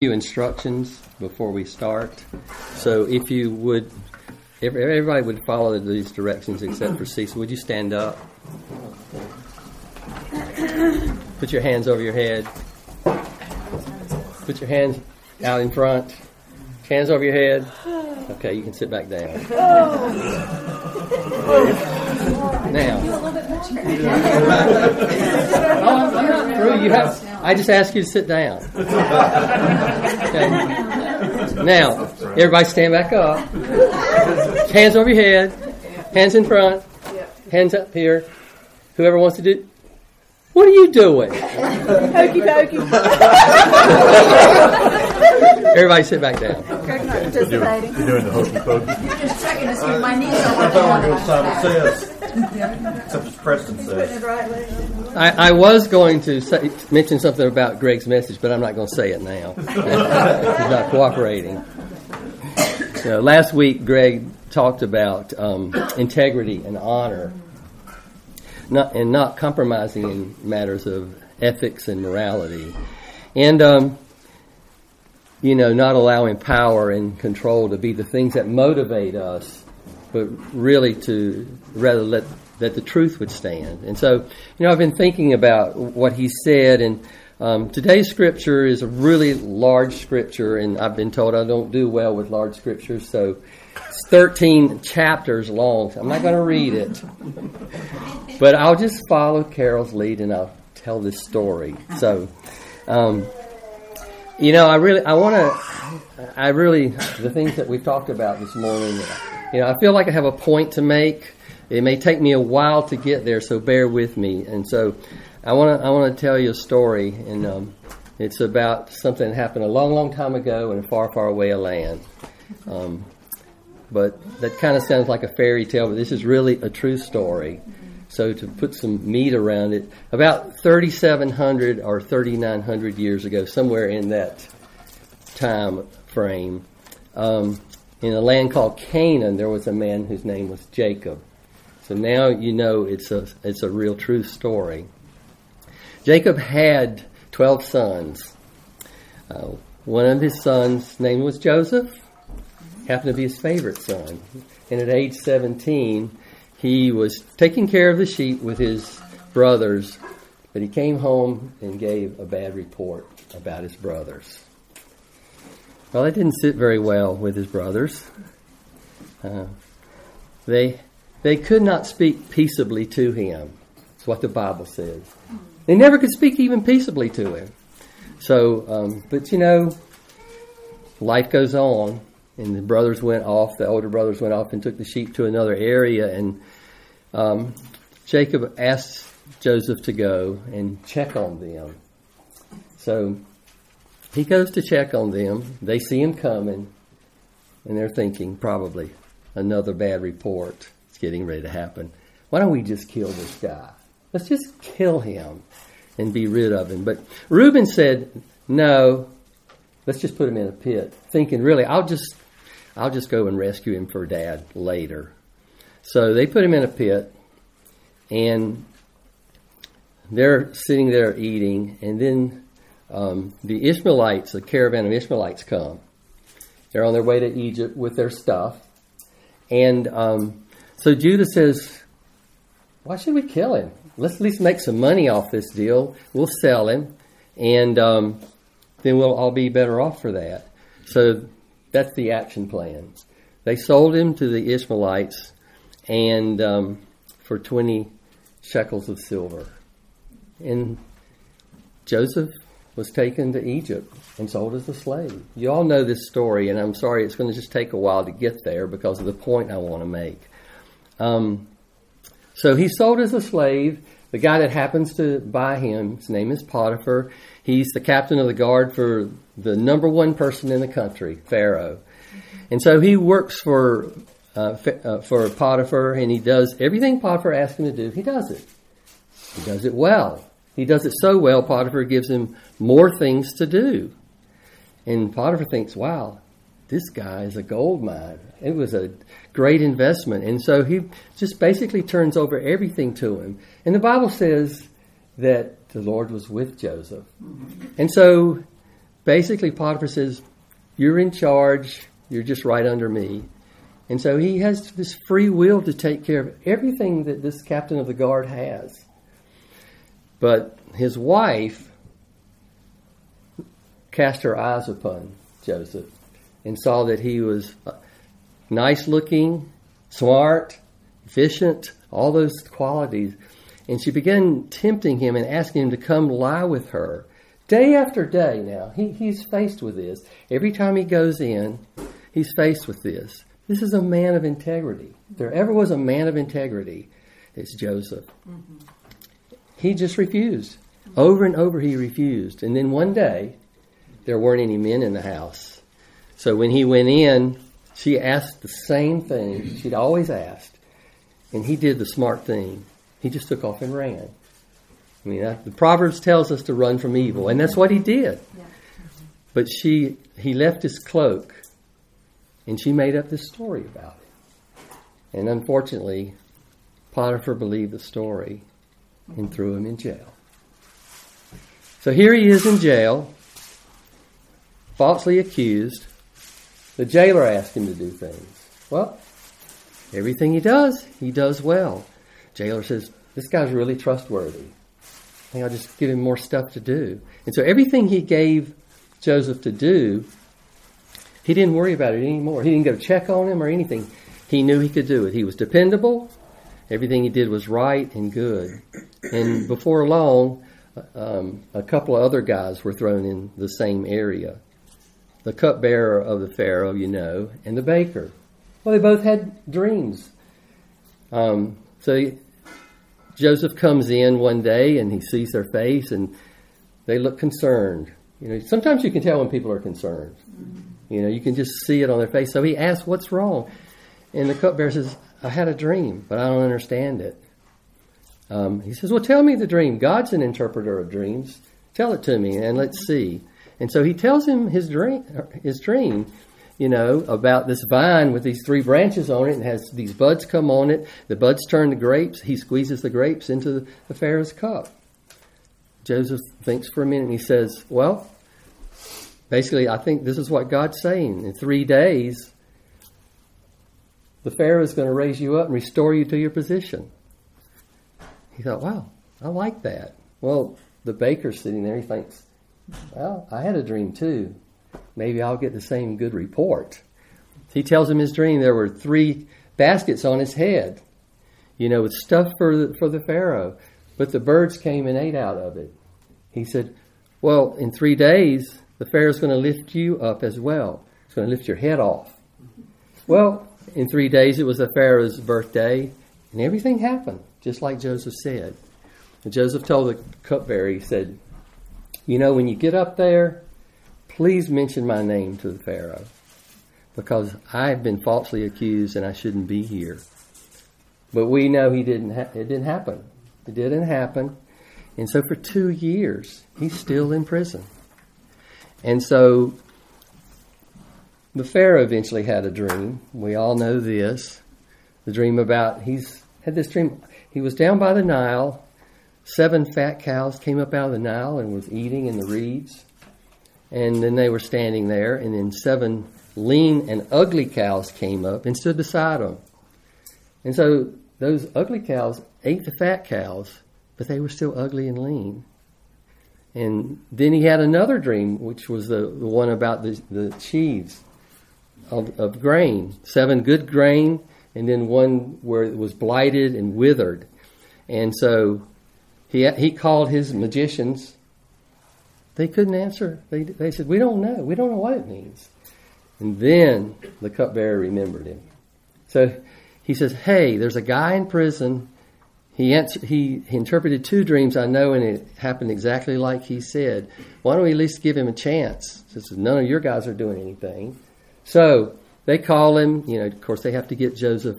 few instructions before we start. So if you would, if everybody would follow these directions except for Cecil, would you stand up? Put your hands over your head. Put your hands out in front. Hands over your head. Okay, you can sit back down. Now. oh, I'm not through. You have. I just ask you to sit down. Okay. Now, everybody stand back up. Hands over your head. Hands in front. Hands up here. Whoever wants to do. What are you doing? Hokey pokey. Everybody sit back down. Greg's not participating. You're doing the hokey pokey. You're just checking to see if my knees are I working. thought we were going to sign what it says. Except as Preston Putting says. I, I was going to say, mention something about Greg's message, but I'm not going to say it now. He's not cooperating. So last week, Greg talked about um, integrity and honor, not, and not compromising in matters of ethics and morality, and um, you know, not allowing power and control to be the things that motivate us, but really to rather let that the truth would stand. And so, you know, I've been thinking about what he said, and um, today's scripture is a really large scripture, and I've been told I don't do well with large scriptures, so it's 13 chapters long. So I'm not going to read it, but I'll just follow Carol's lead and I'll tell this story. So. Um, you know, I really, I want to, I really, the things that we've talked about this morning, you know, I feel like I have a point to make. It may take me a while to get there, so bear with me. And so, I want to, I want to tell you a story, and um, it's about something that happened a long, long time ago in a far, far away land. Um, but that kind of sounds like a fairy tale, but this is really a true story. So to put some meat around it, about 3,700 or 3,900 years ago, somewhere in that time frame, um, in a land called Canaan, there was a man whose name was Jacob. So now you know it's a it's a real true story. Jacob had 12 sons. Uh, one of his sons' name was Joseph. Happened to be his favorite son. And at age 17, he was taking care of the sheep with his brothers, but he came home and gave a bad report about his brothers. Well, that didn't sit very well with his brothers. Uh, they they could not speak peaceably to him. That's what the Bible says. They never could speak even peaceably to him. So, um, but you know, life goes on, and the brothers went off. The older brothers went off and took the sheep to another area, and um, Jacob asked Joseph to go and check on them. So he goes to check on them. They see him coming, and they're thinking probably another bad report is getting ready to happen. Why don't we just kill this guy? Let's just kill him and be rid of him. But Reuben said, "No, let's just put him in a pit." Thinking, really, I'll just, I'll just go and rescue him for Dad later. So they put him in a pit, and they're sitting there eating, and then um, the Ishmaelites, a caravan of Ishmaelites, come. They're on their way to Egypt with their stuff, and um, so Judah says, "Why should we kill him? Let's at least make some money off this deal. We'll sell him, and um, then we'll all be better off for that." So that's the action plan. They sold him to the Ishmaelites, and um, for twenty shekels of silver, and Joseph was taken to Egypt and sold as a slave. You all know this story, and I'm sorry it's going to just take a while to get there because of the point I want to make. Um, so he's sold as a slave. The guy that happens to buy him, his name is Potiphar. He's the captain of the guard for the number one person in the country, Pharaoh. And so he works for uh, uh, for Potiphar, and he does everything Potiphar asks him to do. He does it. He does it well. He does it so well, Potiphar gives him more things to do. And Potiphar thinks, wow, this guy is a gold mine. It was a great investment. And so he just basically turns over everything to him. And the Bible says that the Lord was with Joseph. And so basically Potiphar says, You're in charge, you're just right under me. And so he has this free will to take care of everything that this captain of the guard has. But his wife cast her eyes upon Joseph and saw that he was nice looking, smart, efficient, all those qualities. And she began tempting him and asking him to come lie with her. Day after day now, he, he's faced with this. Every time he goes in, he's faced with this. This is a man of integrity. If there ever was a man of integrity, it's Joseph. Mm-hmm. He just refused. Over and over he refused. And then one day, there weren't any men in the house. So when he went in, she asked the same thing she'd always asked. And he did the smart thing. He just took off and ran. I mean, the Proverbs tells us to run from evil, and that's what he did. But she, he left his cloak, and she made up this story about it. And unfortunately, Potiphar believed the story and threw him in jail. So here he is in jail, falsely accused. The jailer asked him to do things. Well, everything he does, he does well. Jailer says, This guy's really trustworthy. I think I'll just give him more stuff to do. And so everything he gave Joseph to do, he didn't worry about it anymore. He didn't go check on him or anything. He knew he could do it. He was dependable. Everything he did was right and good. And before long, um, a couple of other guys were thrown in the same area. The cupbearer of the Pharaoh, you know, and the baker. Well, they both had dreams. Um, so Joseph comes in one day and he sees their face and they look concerned. You know, sometimes you can tell when people are concerned. You know, you can just see it on their face. So he asks, "What's wrong?" And the cupbearer says, "I had a dream, but I don't understand it." Um, he says, "Well, tell me the dream. God's an interpreter of dreams. Tell it to me, and let's see." And so he tells him his dream. His dream, you know, about this vine with these three branches on it and has these buds come on it. The buds turn to grapes. He squeezes the grapes into the Pharaoh's cup. Joseph thinks for a minute and he says, Well, basically, I think this is what God's saying. In three days, the Pharaoh is going to raise you up and restore you to your position. He thought, Wow, I like that. Well, the baker's sitting there. He thinks, Well, I had a dream too maybe I'll get the same good report. He tells him his dream. There were three baskets on his head, you know, with stuff for the, for the Pharaoh, but the birds came and ate out of it. He said, Well, in three days, the Pharaoh's going to lift you up as well. He's going to lift your head off. Well, in three days, it was the Pharaoh's birthday, and everything happened, just like Joseph said. And Joseph told the cupbearer, he said, You know, when you get up there, please mention my name to the Pharaoh because I have been falsely accused and I shouldn't be here. But we know he didn't. Ha- it didn't happen. It didn't happen, and so for two years he's still in prison. And so the Pharaoh eventually had a dream. We all know this. The dream about he's had this dream. He was down by the Nile. Seven fat cows came up out of the Nile and was eating in the reeds. And then they were standing there, and then seven lean and ugly cows came up and stood beside them. And so those ugly cows ate the fat cows, but they were still ugly and lean. And then he had another dream, which was the, the one about the, the sheaves of, of grain seven good grain, and then one where it was blighted and withered. And so he, he called his magicians they couldn't answer. They, they said, We don't know. We don't know what it means. And then the cupbearer remembered him. So he says, Hey, there's a guy in prison. He, answered, he, he interpreted two dreams, I know, and it happened exactly like he said. Why don't we at least give him a chance? Since none of your guys are doing anything. So they call him. You know, of course, they have to get Joseph,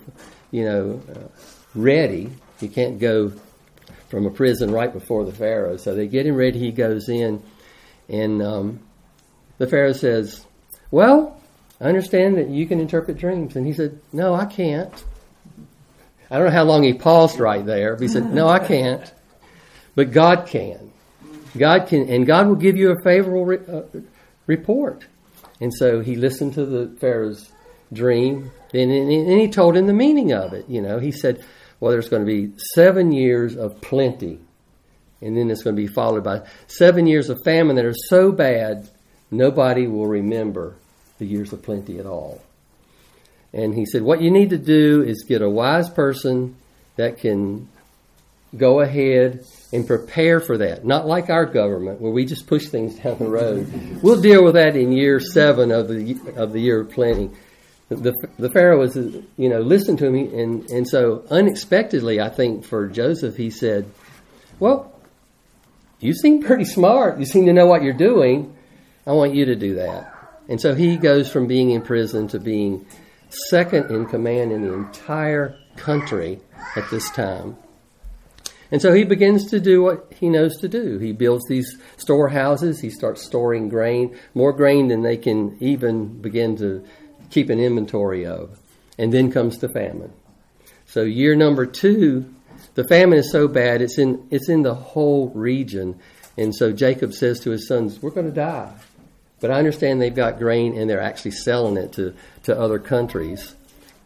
you know, uh, ready. He can't go from a prison right before the Pharaoh. So they get him ready. He goes in. And um, the Pharaoh says, Well, I understand that you can interpret dreams. And he said, No, I can't. I don't know how long he paused right there, but he said, No, I can't. But God can. God can, and God will give you a favorable re- uh, report. And so he listened to the Pharaoh's dream, and, and, and he told him the meaning of it. You know, he said, well, there's going to be seven years of plenty, and then it's going to be followed by seven years of famine that are so bad nobody will remember the years of plenty at all. And he said, What you need to do is get a wise person that can go ahead and prepare for that. Not like our government, where we just push things down the road. We'll deal with that in year seven of the of the year of plenty. The, the Pharaoh was, you know, listened to me, and, and so unexpectedly, I think for Joseph, he said, Well, you seem pretty smart. You seem to know what you're doing. I want you to do that. And so he goes from being in prison to being second in command in the entire country at this time. And so he begins to do what he knows to do. He builds these storehouses. He starts storing grain, more grain than they can even begin to keep an inventory of. And then comes the famine. So year number two, the famine is so bad it's in it's in the whole region. And so Jacob says to his sons, We're gonna die. But I understand they've got grain and they're actually selling it to, to other countries.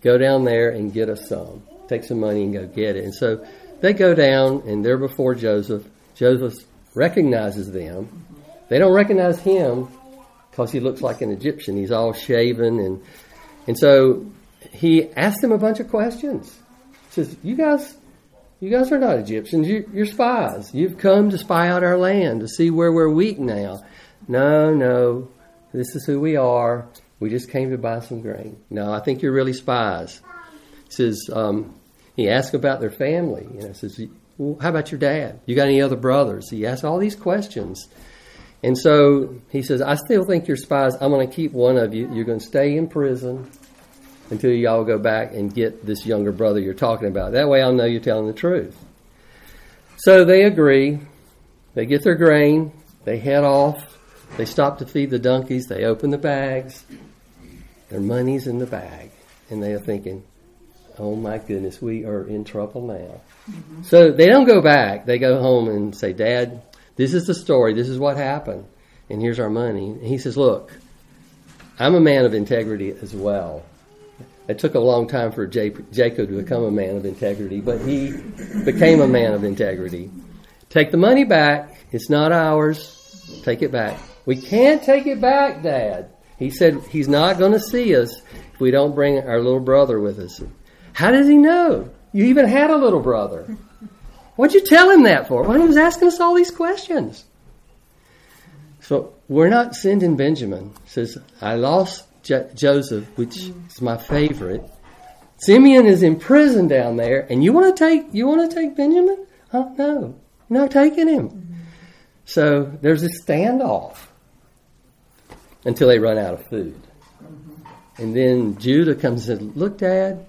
Go down there and get us some. Take some money and go get it. And so they go down and they're before Joseph. Joseph recognizes them. They don't recognize him because he looks like an Egyptian. He's all shaven and and so he asks them a bunch of questions. He says, "You guys, you guys are not Egyptians. You, you're spies. You've come to spy out our land to see where we're weak now." No, no, this is who we are. We just came to buy some grain. No, I think you're really spies. He says, um, he asks about their family. You know, says, well, how about your dad? You got any other brothers? He asks all these questions. And so he says, I still think you're spies. I'm going to keep one of you. You're going to stay in prison until y'all go back and get this younger brother you're talking about. That way I'll know you're telling the truth. So they agree. They get their grain. They head off. They stop to feed the donkeys. They open the bags. Their money's in the bag. And they are thinking, oh my goodness, we are in trouble now. Mm-hmm. So they don't go back. They go home and say, Dad, this is the story. This is what happened. And here's our money. And he says, Look, I'm a man of integrity as well. It took a long time for Jacob to become a man of integrity, but he became a man of integrity. Take the money back. It's not ours. Take it back. We can't take it back, Dad. He said he's not going to see us if we don't bring our little brother with us. How does he know? You even had a little brother. What'd you tell him that for? Well, he was asking us all these questions. So we're not sending Benjamin. says, I lost J- Joseph, which is my favorite. Simeon is in prison down there, and you want to take you want to take Benjamin? Huh? No, not taking him. So there's a standoff until they run out of food. And then Judah comes and says, Look, Dad,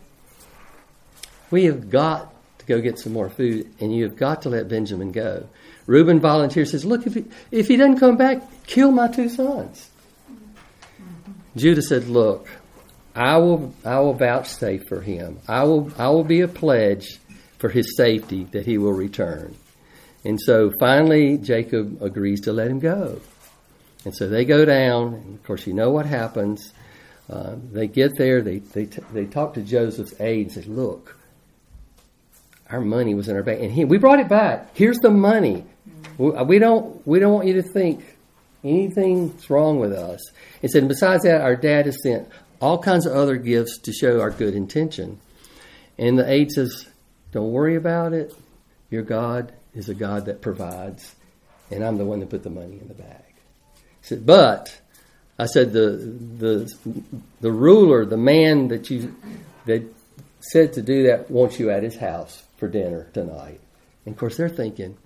we have got go get some more food, and you have got to let Benjamin go. Reuben volunteers, says, Look, if he, if he doesn't come back, kill my two sons. Judah said, Look, I will, I will vouchsafe for him. I will, I will be a pledge for his safety that he will return. And so finally, Jacob agrees to let him go. And so they go down, and of course, you know what happens. Uh, they get there, they, they, t- they talk to Joseph's aide and say, Look, our money was in our bank. And he, we brought it back. Here's the money. Uh, we don't, we don't want you to think anything's wrong with us. He said, besides that, our dad has sent all kinds of other gifts to show our good intention. And the aide says, Don't worry about it. Your God is a God that provides, and I'm the one that put the money in the bag said, but I said the the the ruler, the man that you that said to do that wants you at his house for dinner tonight. And of course they're thinking,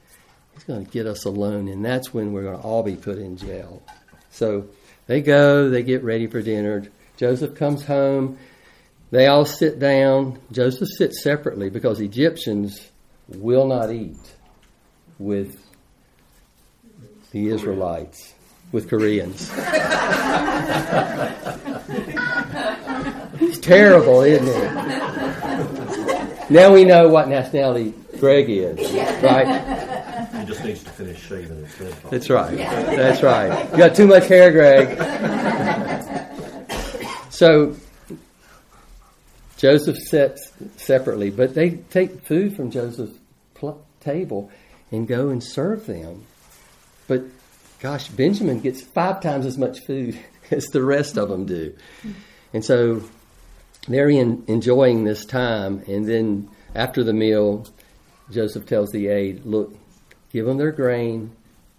he's going to get us alone, and that's when we're going to all be put in jail. So they go, they get ready for dinner. Joseph comes home. They all sit down. Joseph sits separately because Egyptians will not eat with the Israelites with Koreans. He's terrible, isn't he? Now we know what nationality Greg is, right? He just needs to finished shaving his head. That's right. That's right. You got too much hair, Greg. so Joseph sits separately, but they take food from Joseph's pl- table and go and serve them. But gosh, Benjamin gets five times as much food as the rest of them do. And so they're in, enjoying this time. And then after the meal, Joseph tells the aide, Look, give them their grain,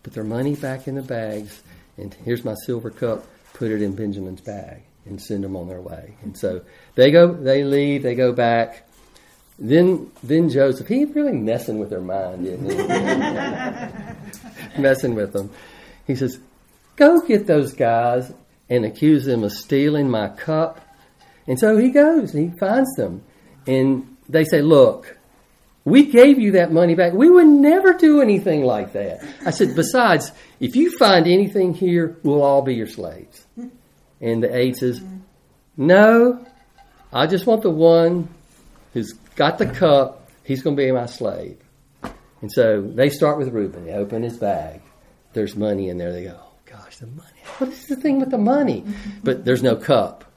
put their money back in the bags, and here's my silver cup, put it in Benjamin's bag, and send them on their way. And so they go, they leave, they go back. Then, then Joseph, he really messing with their mind, messing with them. He says, Go get those guys and accuse them of stealing my cup. And so he goes, and he finds them. And they say, Look, we gave you that money back. We would never do anything like that. I said, Besides, if you find anything here, we'll all be your slaves. And the aide says, No, I just want the one who's got the cup. He's going to be my slave. And so they start with Reuben. They open his bag. There's money in there. They go, oh, gosh, the money. What is the thing with the money? But there's no cup.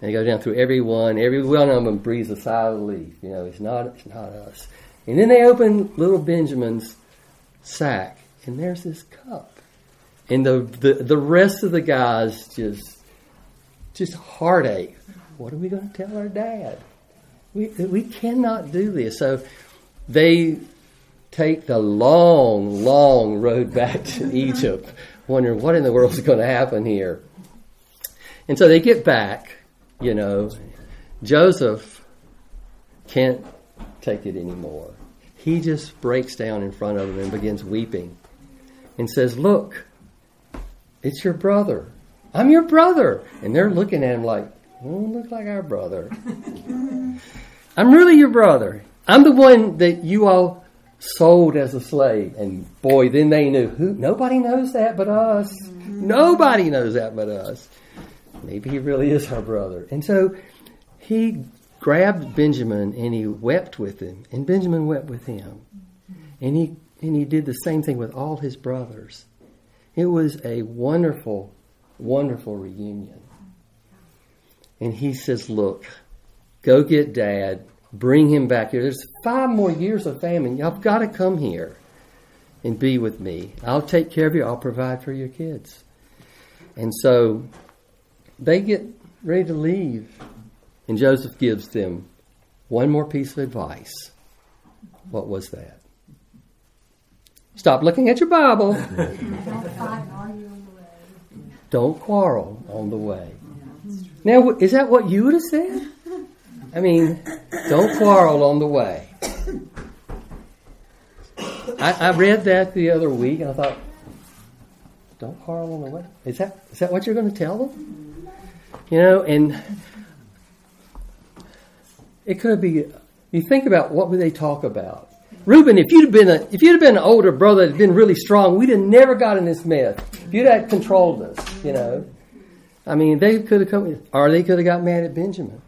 And they go down through every one. Every one of them breathes a sigh of relief. You know, it's not, it's not us. And then they open little Benjamin's sack, and there's this cup. And the, the, the rest of the guys just, just heartache. What are we going to tell our dad? We, we cannot do this. So they take the long, long road back to Egypt, wondering what in the world is going to happen here. And so they get back, you know. Joseph can't take it anymore. He just breaks down in front of them and begins weeping and says, Look, it's your brother. I'm your brother. And they're looking at him like, Oh, look like our brother. I'm really your brother. I'm the one that you all sold as a slave. And boy, then they knew who nobody knows that but us. Mm-hmm. Nobody knows that but us. Maybe he really is our brother. And so he grabbed Benjamin and he wept with him. And Benjamin wept with him. And he and he did the same thing with all his brothers. It was a wonderful, wonderful reunion. And he says, Look, go get dad, bring him back here. There's five more years of famine. Y'all got to come here and be with me. I'll take care of you, I'll provide for your kids. And so they get ready to leave. And Joseph gives them one more piece of advice. What was that? Stop looking at your Bible. Don't quarrel on the way. Now, is that what you would have said? I mean, don't quarrel on the way. I, I read that the other week and I thought, don't quarrel on the way. Is that is that what you're going to tell them? You know, and it could be. You think about what would they talk about? Reuben, if you'd been a if you'd have been an older brother that'd been really strong, we'd have never got in this mess. If you'd have controlled us, you know. I mean, they could have come, or they could have got mad at Benjamin.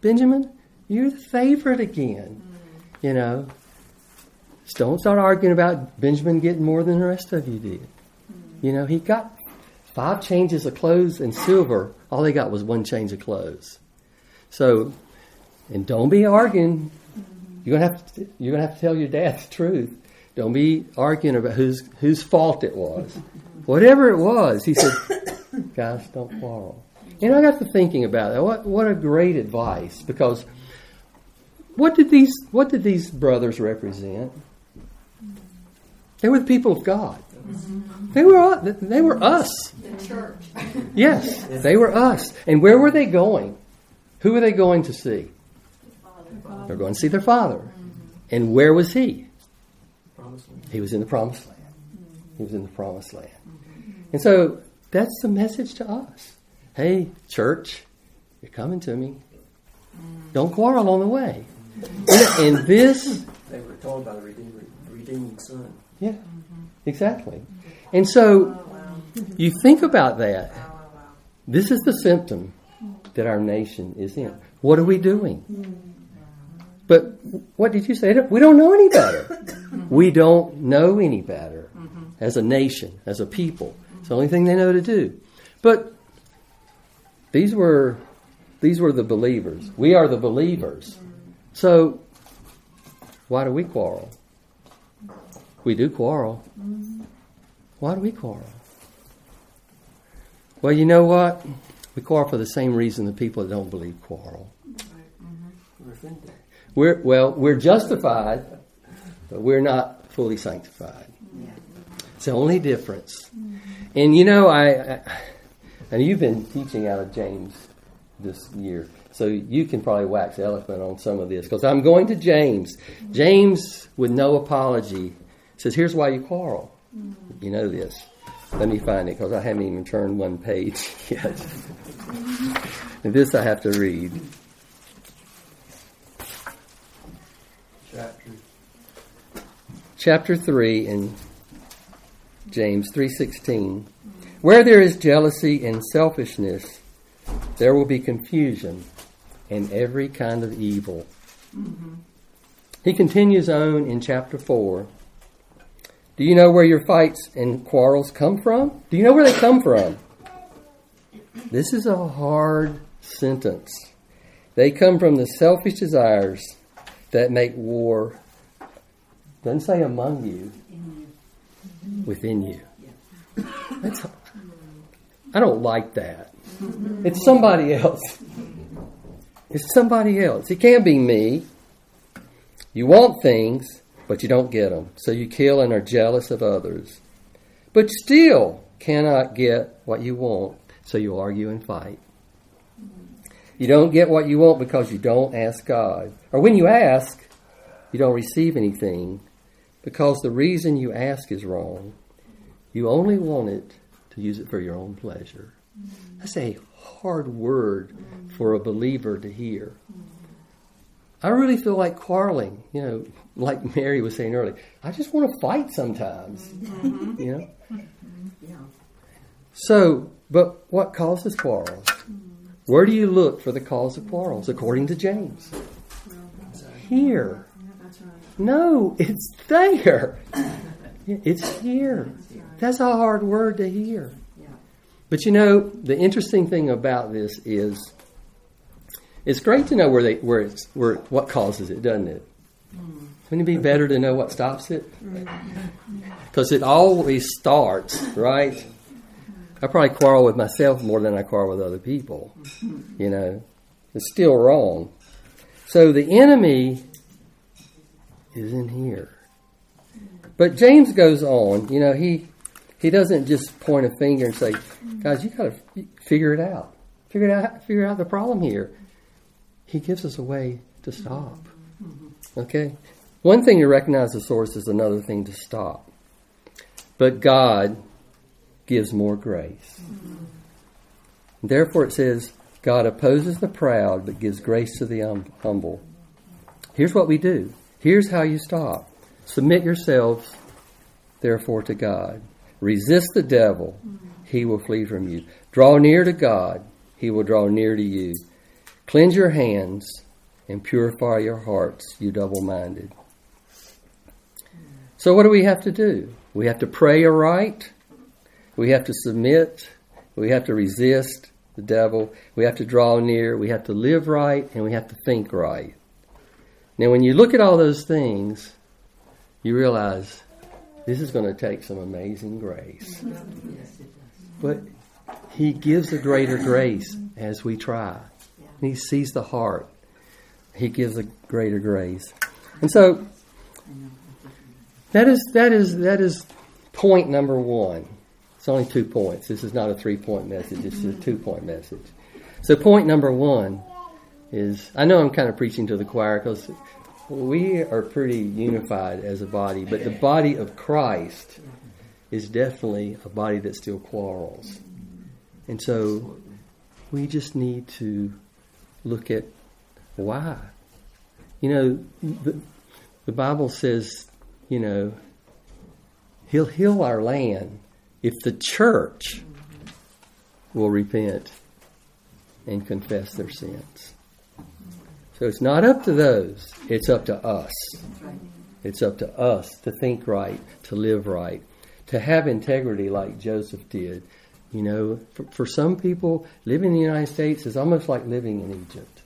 Benjamin, you're the favorite again. You know, just don't start arguing about Benjamin getting more than the rest of you did. You know, he got five changes of clothes and silver. All they got was one change of clothes. So, and don't be arguing. You're gonna have to, you're gonna have to tell your dad the truth. Don't be arguing about whose whose fault it was. Whatever it was, he said, guys, don't quarrel. And I got to thinking about that. What what a great advice because what did these what did these brothers represent? They were the people of God. They were uh, they were us. The church. Yes, they were us. And where were they going? Who were they going to see? They're going to see their father. And where was he? He was in the promised land. He was in the promised land. And so that's the message to us. Hey, church, you're coming to me. Don't quarrel on the way. And, this, They were told by the Redeemer, redeeming Son. Yeah, mm-hmm. exactly. And so oh, you think about that. This is the symptom that our nation is in. What are we doing? Mm-hmm. But what did you say? We don't know any better. Mm-hmm. We don't know any better. as a nation, as a people. It's the only thing they know to do. But these were these were the believers. We are the believers. So why do we quarrel? We do quarrel. Why do we quarrel? Well, you know what? We quarrel for the same reason the people that don't believe quarrel. Offended. We're well, we're justified, but we're not fully sanctified. It's the only difference. And you know, I, I and you've been teaching out of James this year, so you can probably wax eloquent on some of this because I'm going to James. James, with no apology, says, "Here's why you quarrel." You know this. Let me find it because I haven't even turned one page yet. and this I have to read. Chapter. chapter 3 in James 3:16 Where there is jealousy and selfishness there will be confusion and every kind of evil. Mm-hmm. He continues on in chapter 4 Do you know where your fights and quarrels come from? Do you know where they come from? This is a hard sentence. They come from the selfish desires that make war doesn't say among you, within you. That's, I don't like that. It's somebody else. It's somebody else. It can't be me. You want things, but you don't get them. So you kill and are jealous of others. But still cannot get what you want, so you argue and fight. You don't get what you want because you don't ask God. Or when you ask, you don't receive anything because the reason you ask is wrong. You only want it to use it for your own pleasure. That's a hard word for a believer to hear. I really feel like quarreling, you know, like Mary was saying earlier. I just want to fight sometimes, mm-hmm. you know. Mm-hmm. yeah. So, but what causes quarrels? Where do you look for the cause of quarrels, according to James? Mm-hmm. Here. No, it's there. It's here. That's a hard word to hear. But you know, the interesting thing about this is it's great to know where they where it's where what causes it, doesn't it? Wouldn't it be better to know what stops it? Because it always starts, right? I probably quarrel with myself more than I quarrel with other people. You know, it's still wrong. So the enemy is in here. But James goes on. You know, he he doesn't just point a finger and say, "Guys, you got to figure it out. Figure it out. Figure out the problem here." He gives us a way to stop. Okay, one thing to recognize the source is another thing to stop. But God gives more grace. Therefore, it says, God opposes the proud, but gives grace to the hum- humble. Here's what we do. Here's how you stop. Submit yourselves, therefore, to God. Resist the devil, he will flee from you. Draw near to God, he will draw near to you. Cleanse your hands and purify your hearts, you double minded. So, what do we have to do? We have to pray aright. We have to submit. We have to resist the devil. We have to draw near. We have to live right. And we have to think right. Now, when you look at all those things, you realize this is going to take some amazing grace. But He gives a greater grace as we try. He sees the heart. He gives a greater grace. And so that is that is that is point number one. It's only two points. This is not a three point message. This is a two point message. So point number one is I know I'm kind of preaching to the choir because we are pretty unified as a body, but the body of Christ is definitely a body that still quarrels. And so we just need to look at why. You know, the, the Bible says, you know, He'll heal our land if the church will repent and confess their sins. So it's not up to those, it's up to us. It's up to us to think right, to live right, to have integrity like Joseph did. You know, for, for some people, living in the United States is almost like living in Egypt.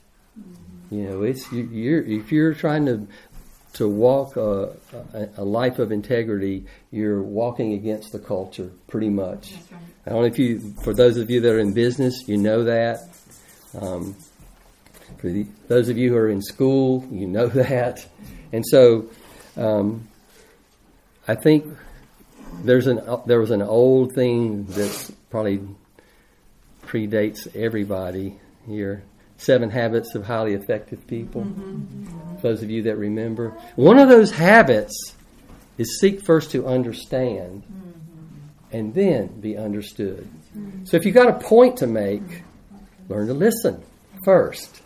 You know, it's you're if you're trying to to walk a, a, a life of integrity, you're walking against the culture pretty much. Right. I don't know if you, for those of you that are in business, you know that. Um, for the, those of you who are in school, you know that. And so, um, I think there's an there was an old thing that probably predates everybody here. Seven habits of highly effective people. Mm-hmm. Those of you that remember, one of those habits is seek first to understand, mm-hmm. and then be understood. Mm-hmm. So if you've got a point to make, learn to listen first.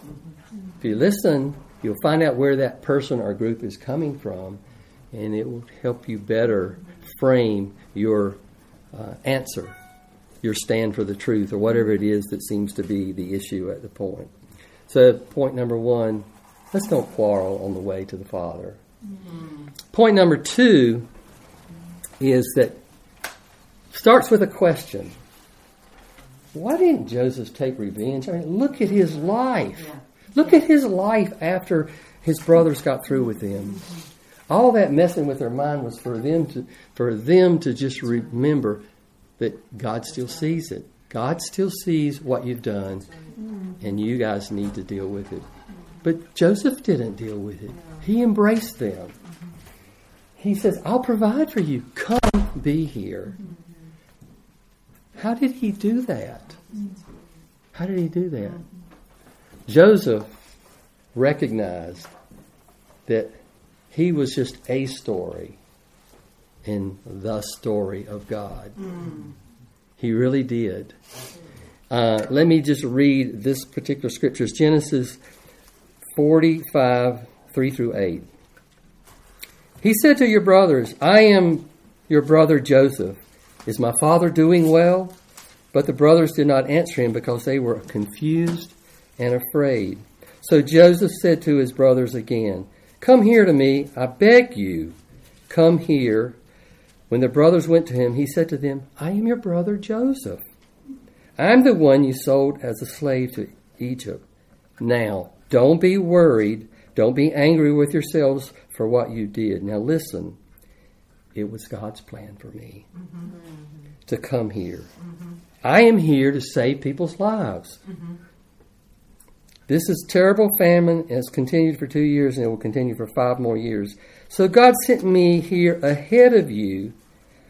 If you listen, you'll find out where that person or group is coming from, and it will help you better frame your uh, answer, your stand for the truth, or whatever it is that seems to be the issue at the point. So, point number one let's don't quarrel on the way to the Father. Mm-hmm. Point number two is that starts with a question. Why didn't Joseph take revenge? I mean, look at his life. Look at his life after his brothers got through with him. Mm-hmm. All that messing with their mind was for them to for them to just remember that God still sees it. God still sees what you've done, and you guys need to deal with it. But Joseph didn't deal with it. He embraced them. He says, I'll provide for you. Come be here. How did he do that? How did he do that? Joseph recognized that he was just a story in the story of God. Mm. He really did. Uh, let me just read this particular scripture. It's Genesis 45, 3 through 8. He said to your brothers, I am your brother Joseph. Is my father doing well? But the brothers did not answer him because they were confused and afraid. So Joseph said to his brothers again, Come here to me, I beg you. Come here. When the brothers went to him, he said to them, I am your brother Joseph. I'm the one you sold as a slave to Egypt. Now, don't be worried. Don't be angry with yourselves for what you did. Now, listen. It was God's plan for me mm-hmm. to come here. I am here to save people's lives. Mm-hmm. This is terrible famine has continued for two years and it will continue for five more years. So God sent me here ahead of you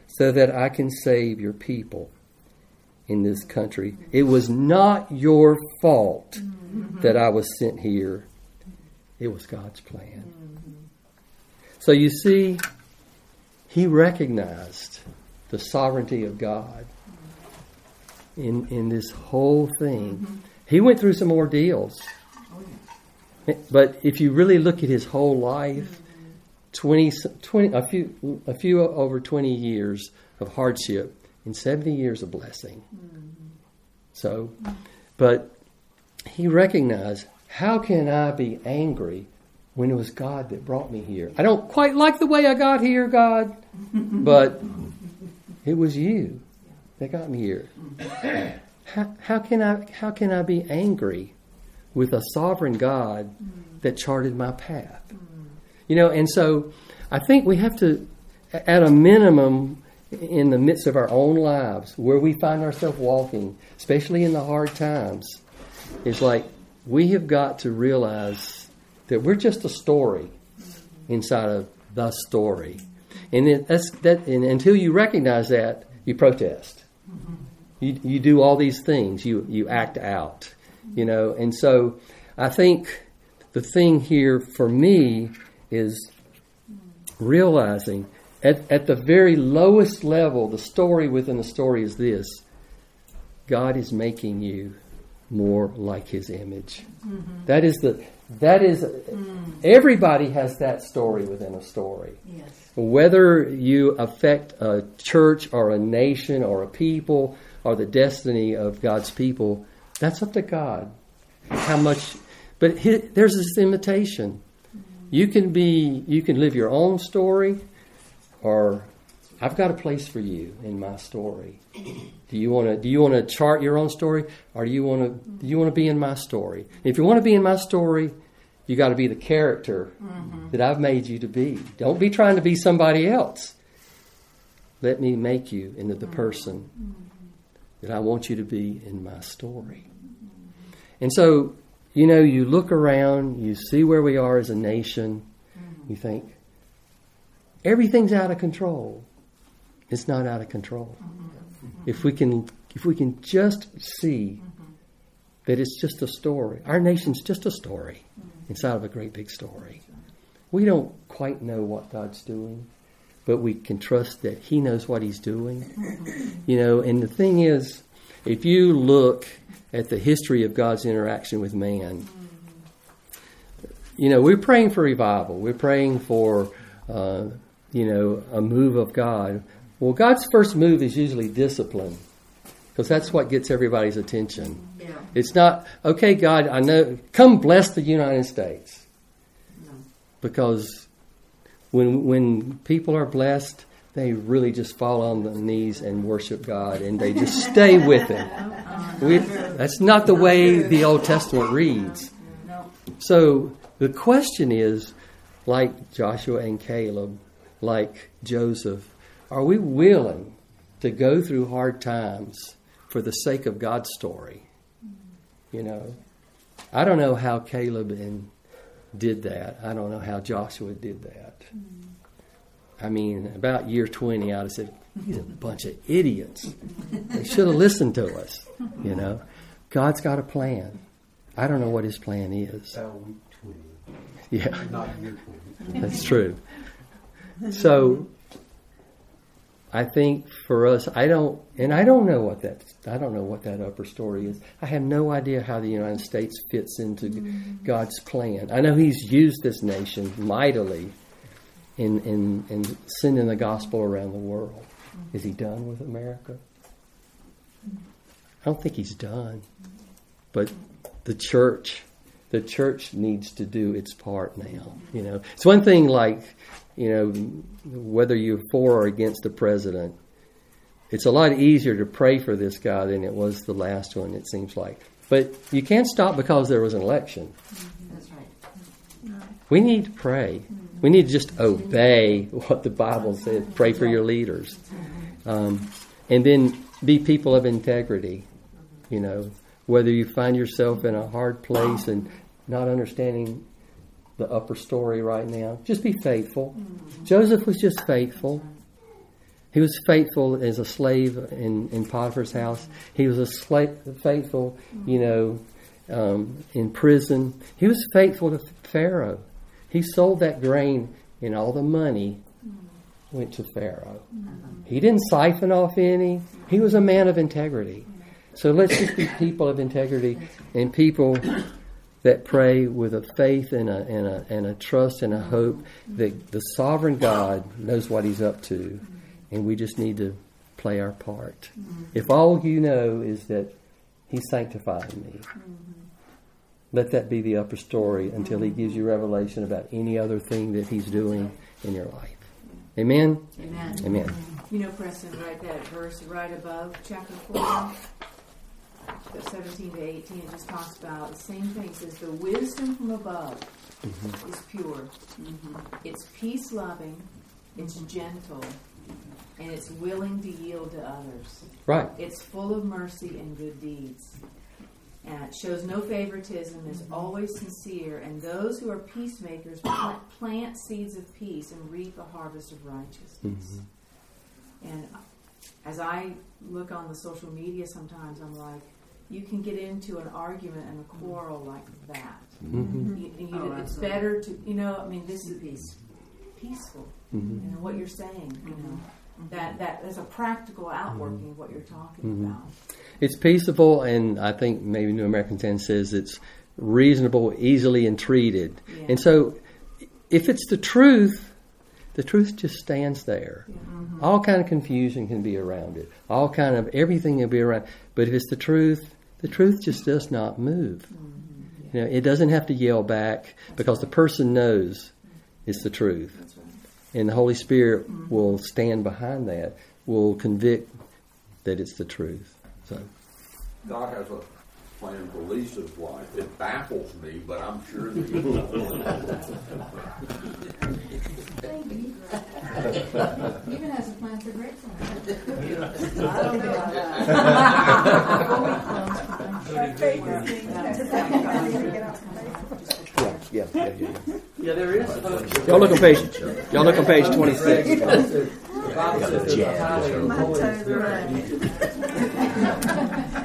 so that I can save your people in this country. It was not your fault that I was sent here. It was God's plan. So you see, he recognized the sovereignty of God in in this whole thing. He went through some ordeals. But if you really look at his whole life, 20, 20 a few a few over 20 years of hardship and 70 years of blessing. So, but he recognized, how can I be angry when it was God that brought me here? I don't quite like the way I got here, God, but it was you that got me here. How, how can I how can I be angry with a sovereign God that charted my path? You know, and so I think we have to, at a minimum, in the midst of our own lives, where we find ourselves walking, especially in the hard times, is like we have got to realize that we're just a story inside of the story, and it, that's that. And until you recognize that, you protest. You you do all these things. You you act out. You know, and so I think the thing here for me is realizing at, at the very lowest level, the story within the story is this God is making you more like his image. Mm-hmm. That is the that is mm. everybody has that story within a story. Yes. Whether you affect a church or a nation or a people or the destiny of God's people, that's up to God. How much but there's this invitation. You can be you can live your own story or I've got a place for you in my story. Do you want to do you want to chart your own story or do you want to do you want to be in my story? If you want to be in my story, you got to be the character mm-hmm. that I've made you to be. Don't be trying to be somebody else. Let me make you into the mm-hmm. person mm-hmm. That I want you to be in my story. And so, you know, you look around, you see where we are as a nation, mm-hmm. you think, everything's out of control. It's not out of control. Mm-hmm. If we can if we can just see mm-hmm. that it's just a story. Our nation's just a story inside of a great big story. We don't quite know what God's doing, but we can trust that He knows what He's doing. You know, and the thing is, if you look at the history of God's interaction with man, you know, we're praying for revival. We're praying for, uh, you know, a move of God. Well, God's first move is usually discipline because that's what gets everybody's attention. Yeah. It's not, okay, God, I know, come bless the United States. Because when, when people are blessed, they really just fall on their knees and worship God and they just stay with Him. We, that's not the way the Old Testament reads. So the question is like Joshua and Caleb, like Joseph, are we willing to go through hard times for the sake of God's story? You know, I don't know how Caleb and did that. I don't know how Joshua did that. I mean, about year 20, I'd have said, he's a bunch of idiots. They should have listened to us, you know. God's got a plan. I don't know what his plan is. About week 20, Yeah, not year 20. that's true. So, I think for us, I don't, and I don't know what that, I don't know what that upper story is. I have no idea how the United States fits into mm-hmm. God's plan. I know He's used this nation mightily in, in, in sending the gospel around the world. Mm-hmm. Is He done with America? Mm-hmm. I don't think He's done. But the church, the church needs to do its part now. You know, it's one thing like, you know, whether you're for or against the president. It's a lot easier to pray for this guy than it was the last one. It seems like, but you can't stop because there was an election. That's right. We need to pray. We need to just obey what the Bible says. Pray for your leaders, um, and then be people of integrity. You know, whether you find yourself in a hard place and not understanding the upper story right now, just be faithful. Joseph was just faithful. He was faithful as a slave in, in Potiphar's house. He was a slave, faithful, you know, um, in prison. He was faithful to Pharaoh. He sold that grain, and all the money went to Pharaoh. He didn't siphon off any. He was a man of integrity. So let's just be people of integrity and people that pray with a faith and a, and a, and a trust and a hope that the sovereign God knows what He's up to, and we just need to play our part. Mm-hmm. If all you know is that He's sanctifying me, mm-hmm. let that be the upper story until He gives you revelation about any other thing that He's doing in your life. Amen? Amen. Amen. You know, Preston, right that verse right above chapter 4, the 17 to 18, it just talks about the same thing. It says, The wisdom from above mm-hmm. is pure, mm-hmm. it's peace loving, it's gentle, and it's willing to yield to others. Right. It's full of mercy and good deeds. And it shows no favoritism, is mm-hmm. always sincere, and those who are peacemakers plant, plant seeds of peace and reap a harvest of righteousness. And as I look on the social media sometimes, I'm like, you can get into an argument and a quarrel like that. Mhm. You, you, Oh, it's absolutely. better to, you know, I mean, this is Peace. peaceful. Mhm. You know what you're saying. You know that that is a practical outworking of what you're talking Mhm. about. It's peaceful, and I think maybe New American Standard says it's reasonable, easily entreated. Yeah. And so, if it's the truth, the truth just stands there. All kind of confusion can be around it. All kind of everything can be around. But if it's the truth, the truth just does not move. You know, it doesn't have to yell back because the person knows it's the truth. That's right. and the Holy Spirit will stand behind that, will convict that it's the truth. So, God has a plan for Lisa's life. It baffles me, but I'm sure that He will. Even has a plan for Greg's life. I don't know about that. Faith is being tested. I need to get off my face. yeah, yeah, yeah, yeah. Yeah, there is. uh, Y'all look on page. Y'all look on page twenty-six. The Bible says there's